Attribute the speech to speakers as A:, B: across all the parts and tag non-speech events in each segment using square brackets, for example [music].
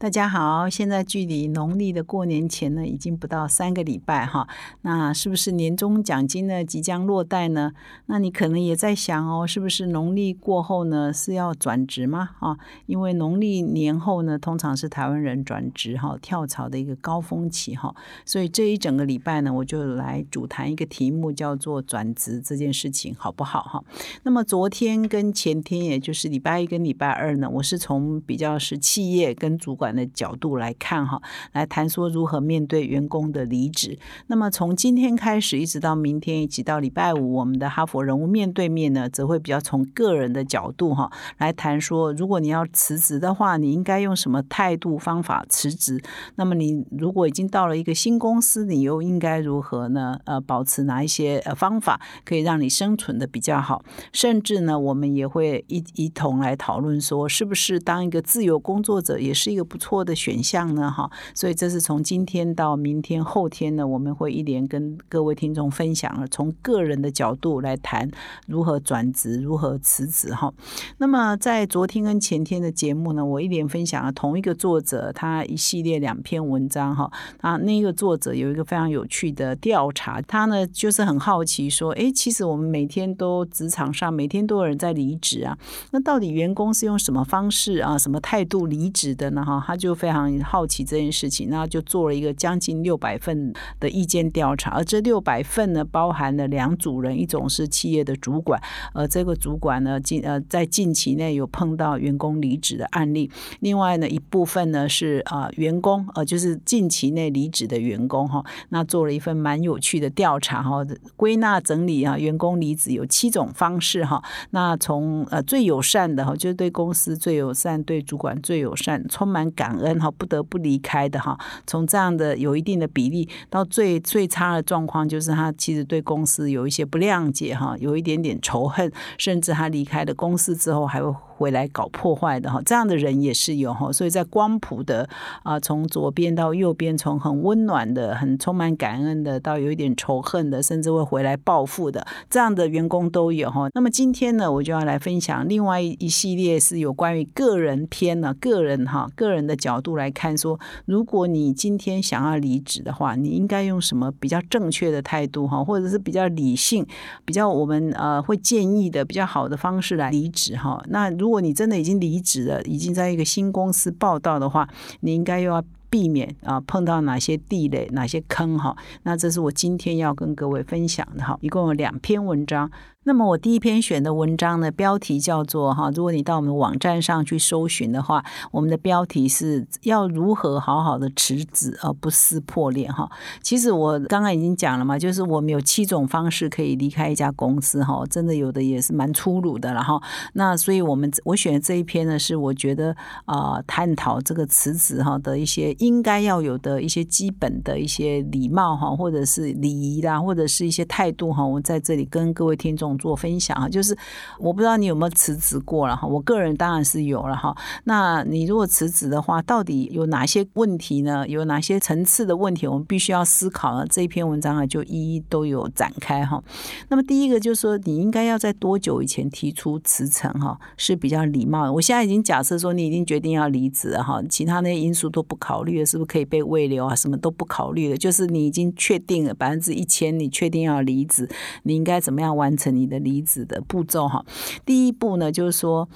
A: 大家好，现在距离农历的过年前呢，已经不到三个礼拜哈。那是不是年终奖金呢即将落袋呢？那你可能也在想哦，是不是农历过后呢是要转职吗？哈，因为农历年后呢，通常是台湾人转职哈跳槽的一个高峰期哈。所以这一整个礼拜呢，我就来主谈一个题目，叫做转职这件事情好不好哈？那么昨天跟前天，也就是礼拜一跟礼拜二呢，我是从比较是企业跟主管。的角度来看哈，来谈说如何面对员工的离职。那么从今天开始一直到明天，以及到礼拜五，我们的哈佛人物面对面呢，则会比较从个人的角度哈来谈说，如果你要辞职的话，你应该用什么态度方法辞职？那么你如果已经到了一个新公司，你又应该如何呢？呃，保持哪一些呃方法可以让你生存的比较好？甚至呢，我们也会一一同来讨论说，是不是当一个自由工作者也是一个不。错的选项呢？哈，所以这是从今天到明天、后天呢，我们会一连跟各位听众分享了，从个人的角度来谈如何转职、如何辞职。哈，那么在昨天跟前天的节目呢，我一连分享了同一个作者他一系列两篇文章。哈，啊，那个作者有一个非常有趣的调查，他呢就是很好奇说，哎，其实我们每天都职场上每天都有人在离职啊，那到底员工是用什么方式啊、什么态度离职的呢？哈？他就非常好奇这件事情，那就做了一个将近六百份的意见调查，而这六百份呢，包含了两组人，一种是企业的主管，而这个主管呢，近呃在近期内有碰到员工离职的案例，另外呢一部分呢是啊员工，呃就是近期内离职的员工哈，那做了一份蛮有趣的调查哈，归纳整理啊，员工离职有七种方式哈，那从呃最友善的哈，就是对公司最友善，对主管最友善，充满。感恩哈，不得不离开的哈。从这样的有一定的比例，到最最差的状况，就是他其实对公司有一些不谅解哈，有一点点仇恨，甚至他离开了公司之后还会。回来搞破坏的哈，这样的人也是有哈，所以在光谱的啊，从左边到右边，从很温暖的、很充满感恩的，到有一点仇恨的，甚至会回来报复的，这样的员工都有哈。那么今天呢，我就要来分享另外一系列是有关于个人篇呢，个人哈，个人的角度来看，说如果你今天想要离职的话，你应该用什么比较正确的态度哈，或者是比较理性、比较我们呃会建议的比较好的方式来离职哈。那如如果你真的已经离职了，已经在一个新公司报道的话，你应该又要避免啊碰到哪些地雷、哪些坑哈？那这是我今天要跟各位分享的哈，一共有两篇文章。那么我第一篇选的文章呢，标题叫做哈，如果你到我们网站上去搜寻的话，我们的标题是要如何好好的辞职而不撕破脸哈。其实我刚刚已经讲了嘛，就是我们有七种方式可以离开一家公司哈，真的有的也是蛮粗鲁的了哈。那所以我们我选的这一篇呢，是我觉得啊，探讨这个辞职哈的一些应该要有的一些基本的一些礼貌哈，或者是礼仪啦，或者是一些态度哈。我在这里跟各位听众。做分享啊，就是我不知道你有没有辞职过了哈，我个人当然是有了哈。那你如果辞职的话，到底有哪些问题呢？有哪些层次的问题，我们必须要思考呢？这一篇文章啊，就一一都有展开哈。那么第一个就是说，你应该要在多久以前提出辞呈哈，是比较礼貌的。我现在已经假设说你已经决定要离职了哈，其他那些因素都不考虑了，是不是可以被未留啊？什么都不考虑了，就是你已经确定了百分之一千，你确定要离职，你应该怎么样完成？你的离子的步骤哈，第一步呢，就是说。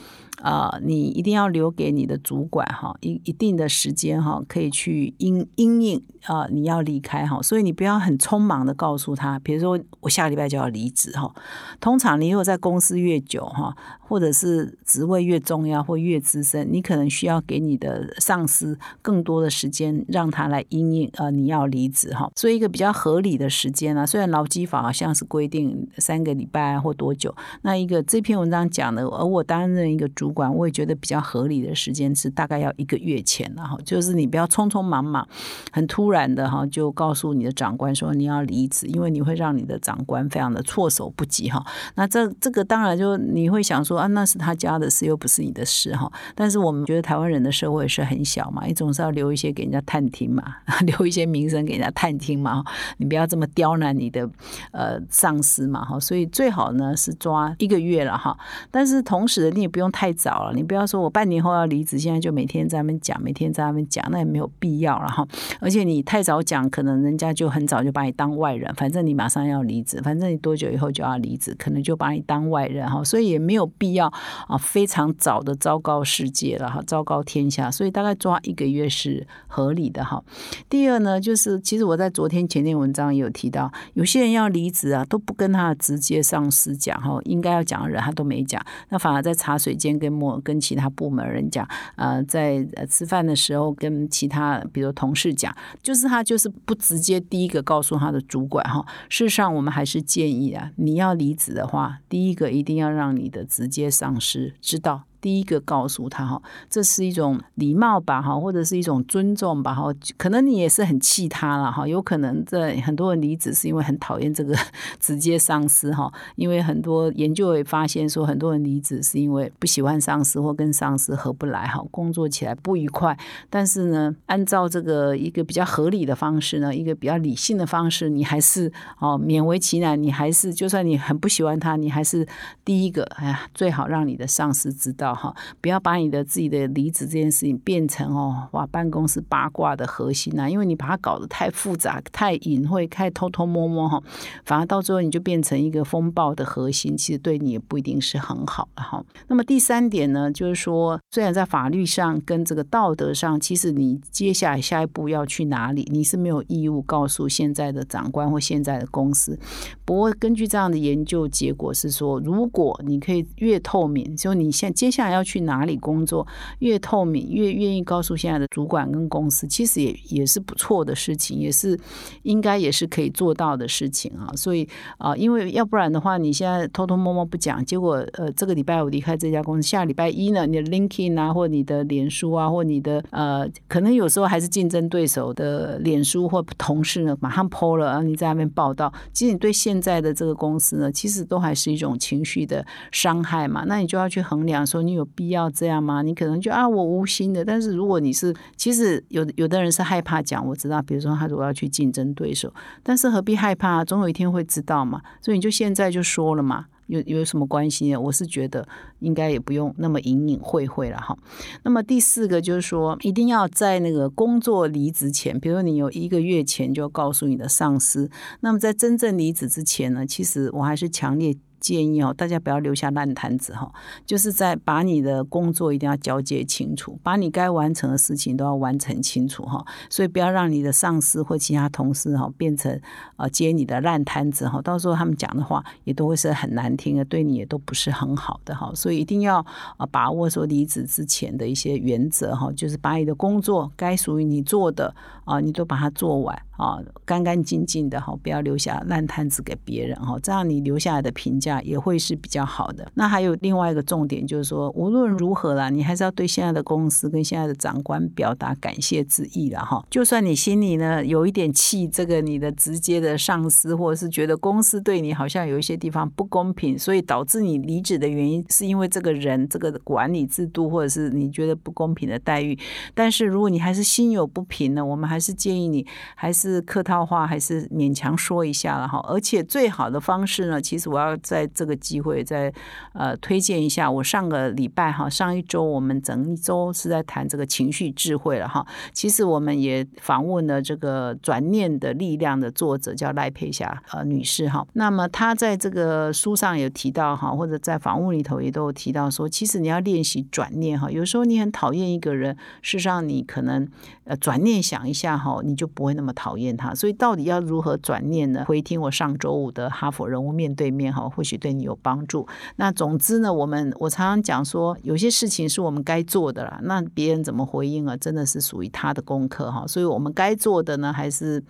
A: 啊，你一定要留给你的主管哈一一定的时间哈，可以去应应应啊，你要离开哈，所以你不要很匆忙的告诉他，比如说我下礼拜就要离职哈。通常你如果在公司越久哈，或者是职位越重要或越资深，你可能需要给你的上司更多的时间，让他来应应呃你要离职哈。所以一个比较合理的时间啊，虽然劳基法好像是规定三个礼拜，或多久？那一个这篇文章讲的，而我担任一个主主管，我也觉得比较合理的时间是大概要一个月前了哈，就是你不要匆匆忙忙、很突然的哈，就告诉你的长官说你要离职，因为你会让你的长官非常的措手不及哈。那这这个当然就你会想说啊，那是他家的事，又不是你的事哈。但是我们觉得台湾人的社会是很小嘛，你总是要留一些给人家探听嘛，[laughs] 留一些名声给人家探听嘛，你不要这么刁难你的呃上司嘛哈。所以最好呢是抓一个月了哈。但是同时你也不用太早了，你不要说我半年后要离职，现在就每天在那边讲，每天在那边讲，那也没有必要了哈。而且你太早讲，可能人家就很早就把你当外人，反正你马上要离职，反正你多久以后就要离职，可能就把你当外人哈。所以也没有必要啊，非常早的昭告世界了哈，昭告天下。所以大概抓一个月是合理的哈。第二呢，就是其实我在昨天前天文章也有提到，有些人要离职啊，都不跟他直接上司讲哈，应该要讲的人他都没讲，那反而在茶水间跟莫跟其他部门人讲，呃，在吃饭的时候跟其他比如同事讲，就是他就是不直接第一个告诉他的主管哈。事实上，我们还是建议啊，你要离职的话，第一个一定要让你的直接上司知道。第一个告诉他哈，这是一种礼貌吧哈，或者是一种尊重吧哈。可能你也是很气他了哈，有可能在很多人离职是因为很讨厌这个 [laughs] 直接上司哈。因为很多研究也发现说，很多人离职是因为不喜欢上司或跟上司合不来哈，工作起来不愉快。但是呢，按照这个一个比较合理的方式呢，一个比较理性的方式，你还是哦勉为其难，你还是就算你很不喜欢他，你还是第一个哎呀，最好让你的上司知道。哈，不要把你的自己的离职这件事情变成哦，哇，办公室八卦的核心啊！因为你把它搞得太复杂、太隐晦、太偷偷摸摸哈，反而到最后你就变成一个风暴的核心，其实对你也不一定是很好的哈。那么第三点呢，就是说，虽然在法律上跟这个道德上，其实你接下来下一步要去哪里，你是没有义务告诉现在的长官或现在的公司。不过根据这样的研究结果是说，如果你可以越透明，就你现接下要去哪里工作，越透明，越愿意告诉现在的主管跟公司，其实也也是不错的事情，也是应该也是可以做到的事情啊。所以啊，因为要不然的话，你现在偷偷摸摸不讲，结果呃，这个礼拜五离开这家公司，下礼拜一呢，你的 LinkedIn 啊，或你的脸书啊，或你的呃，可能有时候还是竞争对手的脸书或同事呢，马上 PO 了，然后你在那边报道，其实你对现在的这个公司呢，其实都还是一种情绪的伤害嘛。那你就要去衡量说你。有必要这样吗？你可能就啊，我无心的。但是如果你是，其实有有的人是害怕讲，我知道。比如说他如果要去竞争对手，但是何必害怕？总有一天会知道嘛。所以你就现在就说了嘛，有有什么关系呢？我是觉得应该也不用那么隐隐晦晦了哈。那么第四个就是说，一定要在那个工作离职前，比如说你有一个月前就告诉你的上司。那么在真正离职之前呢，其实我还是强烈。建议哦，大家不要留下烂摊子哈，就是在把你的工作一定要交接清楚，把你该完成的事情都要完成清楚哈。所以不要让你的上司或其他同事哈变成呃接你的烂摊子哈，到时候他们讲的话也都会是很难听的，对你也都不是很好的哈。所以一定要啊把握说离职之前的一些原则哈，就是把你的工作该属于你做的啊，你都把它做完。啊，干干净净的哈，不要留下烂摊子给别人哈，这样你留下来的评价也会是比较好的。那还有另外一个重点就是说，无论如何啦，你还是要对现在的公司跟现在的长官表达感谢之意了哈。就算你心里呢有一点气，这个你的直接的上司，或者是觉得公司对你好像有一些地方不公平，所以导致你离职的原因是因为这个人这个管理制度，或者是你觉得不公平的待遇。但是如果你还是心有不平呢，我们还是建议你还。是客套话还是勉强说一下了哈，而且最好的方式呢，其实我要在这个机会再呃推荐一下。我上个礼拜哈，上一周我们整一周是在谈这个情绪智慧了哈。其实我们也访问了这个转念的力量的作者叫赖佩霞呃女士哈。那么她在这个书上有提到哈，或者在访问里头也都有提到说，其实你要练习转念哈。有时候你很讨厌一个人，事实上你可能呃转念想一下哈，你就不会那么讨。厌他，所以到底要如何转念呢？回听我上周五的哈佛人物面对面哈，或许对你有帮助。那总之呢，我们我常常讲说，有些事情是我们该做的啦，那别人怎么回应啊，真的是属于他的功课哈。所以我们该做的呢，还是。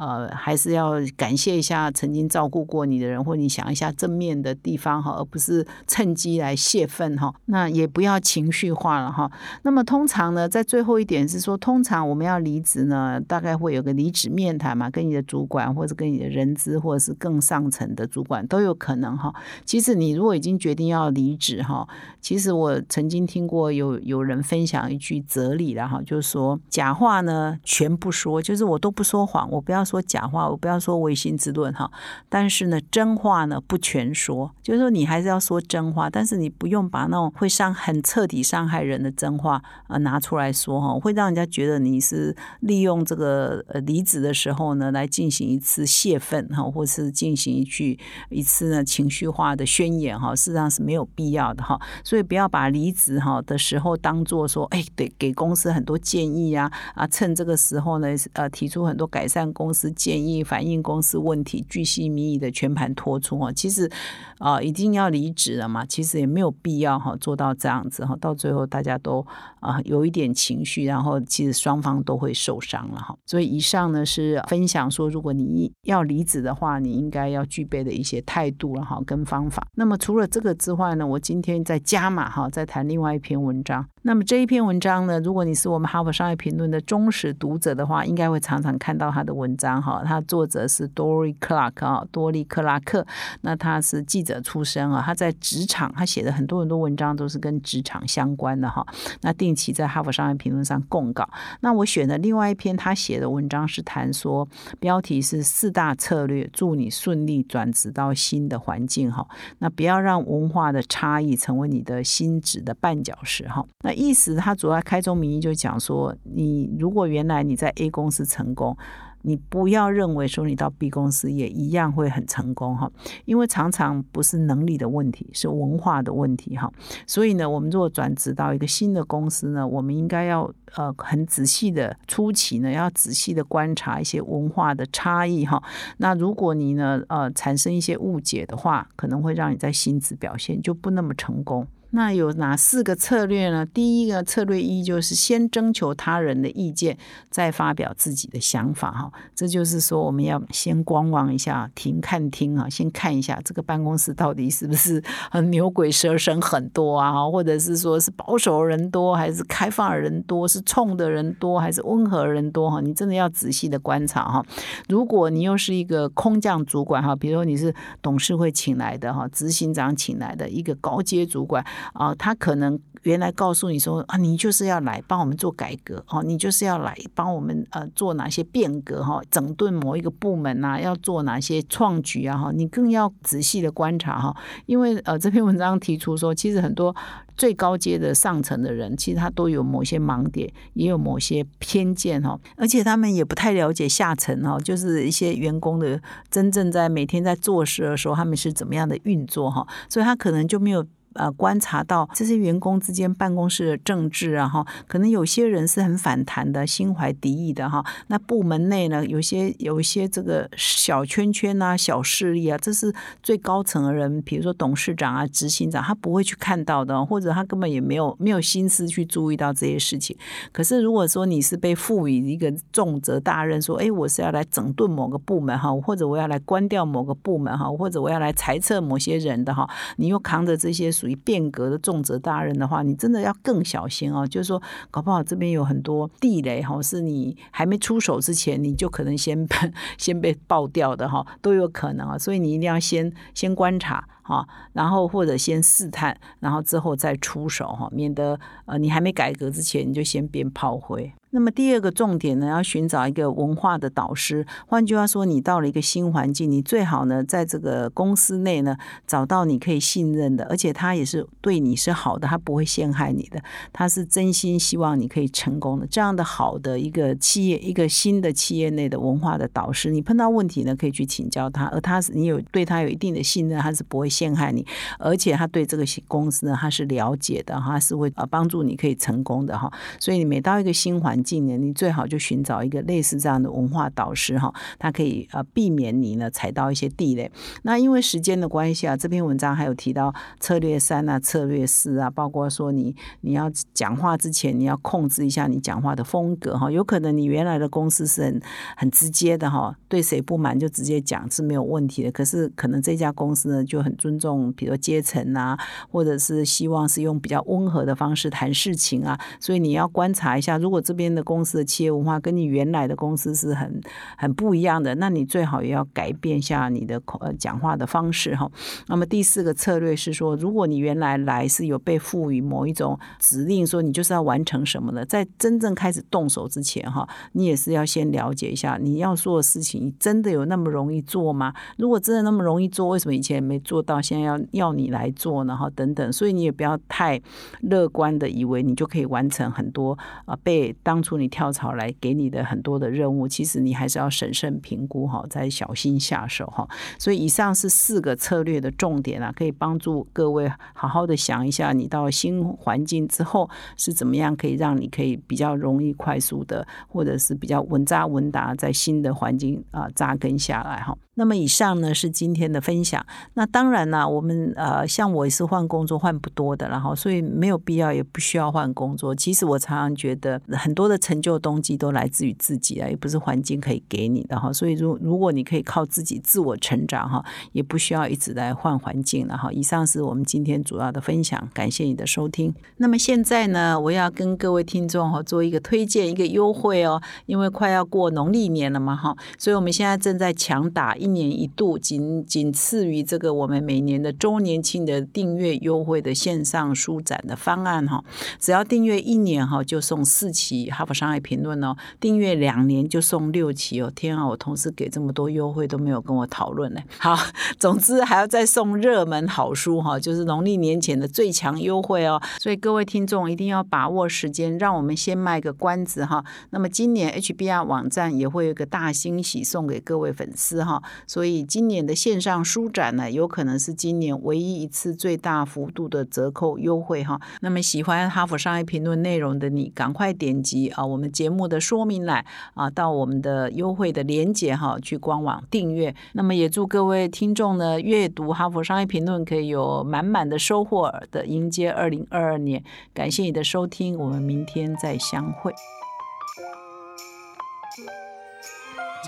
A: 呃，还是要感谢一下曾经照顾过你的人，或你想一下正面的地方哈，而不是趁机来泄愤哈。那也不要情绪化了哈。那么通常呢，在最后一点是说，通常我们要离职呢，大概会有个离职面谈嘛，跟你的主管或者跟你的人资或者是更上层的主管都有可能哈。其实你如果已经决定要离职哈，其实我曾经听过有有人分享一句哲理了哈，就是说假话呢全不说，就是我都不说谎，我不要。说假话，我不要说唯心之论哈，但是呢，真话呢不全说，就是说你还是要说真话，但是你不用把那种会伤、很彻底伤害人的真话啊拿出来说哈，会让人家觉得你是利用这个呃离职的时候呢来进行一次泄愤哈，或是进行一句一次呢情绪化的宣言哈，事实上是没有必要的哈，所以不要把离职哈的时候当做说哎得给公司很多建议啊啊，趁这个时候呢呃提出很多改善公司。是建议反映公司问题，巨细靡遗的全盘托出哦。其实啊，已经要离职了嘛，其实也没有必要哈做到这样子哈。到最后大家都啊有一点情绪，然后其实双方都会受伤了哈。所以以上呢是分享说，如果你要离职的话，你应该要具备的一些态度了哈跟方法。那么除了这个之外呢，我今天在加码哈，再谈另外一篇文章。那么这一篇文章呢，如果你是我们哈佛商业评论的忠实读者的话，应该会常常看到他的文章哈。他作者是 Dory Clark 啊，多利克拉克。那他是记者出身啊，他在职场，他写的很多很多文章都是跟职场相关的哈。那定期在哈佛商业评论上供稿。那我选的另外一篇他写的文章是谈说，标题是四大策略，祝你顺利转职到新的环境哈。那不要让文化的差异成为你的新职的绊脚石哈。那意思，他主要开宗明义就讲说，你如果原来你在 A 公司成功，你不要认为说你到 B 公司也一样会很成功哈，因为常常不是能力的问题，是文化的问题哈。所以呢，我们如果转职到一个新的公司呢，我们应该要呃很仔细的初期呢，要仔细的观察一些文化的差异哈。那如果你呢呃产生一些误解的话，可能会让你在薪资表现就不那么成功。那有哪四个策略呢？第一个策略一就是先征求他人的意见，再发表自己的想法哈。这就是说，我们要先观望一下，停看听啊，先看一下这个办公室到底是不是很牛鬼蛇神很多啊，或者是说是保守人多，还是开放人多，是冲的人多，还是温和人多哈？你真的要仔细的观察哈。如果你又是一个空降主管哈，比如说你是董事会请来的哈，执行长请来的一个高阶主管。啊，他可能原来告诉你说啊，你就是要来帮我们做改革哦，你就是要来帮我们呃做哪些变革哈，整顿某一个部门呐，要做哪些创举啊哈，你更要仔细的观察哈，因为呃这篇文章提出说，其实很多最高阶的上层的人，其实他都有某些盲点，也有某些偏见哈，而且他们也不太了解下层哈，就是一些员工的真正在每天在做事的时候，他们是怎么样的运作哈，所以他可能就没有。呃，观察到这些员工之间办公室的政治啊，哈，可能有些人是很反弹的，心怀敌意的哈。那部门内呢，有些有一些这个小圈圈啊、小势力啊，这是最高层的人，比如说董事长啊、执行长，他不会去看到的，或者他根本也没有没有心思去注意到这些事情。可是如果说你是被赋予一个重责大任，说，哎，我是要来整顿某个部门哈，或者我要来关掉某个部门哈，或者我要来裁撤某些人的哈，你又扛着这些。属于变革的重责大任的话，你真的要更小心哦。就是说，搞不好这边有很多地雷哈，是你还没出手之前，你就可能先 [laughs] 先被爆掉的哈，都有可能啊。所以你一定要先先观察哈，然后或者先试探，然后之后再出手哈，免得呃你还没改革之前，你就先变炮灰。那么第二个重点呢，要寻找一个文化的导师。换句话说，你到了一个新环境，你最好呢，在这个公司内呢，找到你可以信任的，而且他也是对你是好的，他不会陷害你的，他是真心希望你可以成功的。这样的好的一个企业，一个新的企业内的文化的导师，你碰到问题呢，可以去请教他，而他是你有对他有一定的信任，他是不会陷害你，而且他对这个公司呢，他是了解的，他是会呃帮助你可以成功的哈。所以你每到一个新环境呢，你最好就寻找一个类似这样的文化导师哈，他可以呃避免你呢踩到一些地雷。那因为时间的关系啊，这篇文章还有提到策略三啊、策略四啊，包括说你你要讲话之前你要控制一下你讲话的风格哈，有可能你原来的公司是很很直接的哈，对谁不满就直接讲是没有问题的，可是可能这家公司呢就很尊尊重，比如阶层啊，或者是希望是用比较温和的方式谈事情啊，所以你要观察一下，如果这边的公司的企业文化跟你原来的公司是很很不一样的，那你最好也要改变一下你的口呃讲话的方式哈。那么第四个策略是说，如果你原来来是有被赋予某一种指令，说你就是要完成什么的，在真正开始动手之前哈，你也是要先了解一下你要做的事情真的有那么容易做吗？如果真的那么容易做，为什么以前没做，到现在要要你来做呢？哈，等等，所以你也不要太乐观的以为你就可以完成很多啊，被当初你跳槽来给你的很多的任务，其实你还是要审慎评估哈，再小心下手哈。所以以上是四个策略的重点啊，可以帮助各位好好的想一下，你到新环境之后是怎么样可以让你可以比较容易、快速的，或者是比较稳扎稳打在新的环境啊扎根下来哈。那么以上呢是今天的分享。那当然呢，我们呃，像我也是换工作换不多的，然后所以没有必要也不需要换工作。其实我常常觉得很多的成就动机都来自于自己啊，也不是环境可以给你的哈。所以如如果你可以靠自己自我成长哈，也不需要一直来换环境了哈。以上是我们今天主要的分享，感谢你的收听。那么现在呢，我要跟各位听众哈做一个推荐，一个优惠哦，因为快要过农历年了嘛哈，所以我们现在正在强打一。年一度，仅仅次于这个我们每年的周年庆的订阅优惠的线上书展的方案哈，只要订阅一年哈，就送四期《哈佛商业评论》哦；订阅两年就送六期哦。天啊，我同事给这么多优惠都没有跟我讨论呢。好，总之还要再送热门好书哈，就是农历年前的最强优惠哦。所以各位听众一定要把握时间，让我们先卖个关子哈。那么今年 HBR 网站也会有个大惊喜送给各位粉丝哈。所以今年的线上书展呢，有可能是今年唯一一次最大幅度的折扣优惠哈。那么喜欢哈佛商业评论内容的你，赶快点击啊我们节目的说明栏啊，到我们的优惠的链接哈，去官网订阅。那么也祝各位听众呢，阅读哈佛商业评论可以有满满的收获的迎接二零二二年。感谢你的收听，我们明天再相会。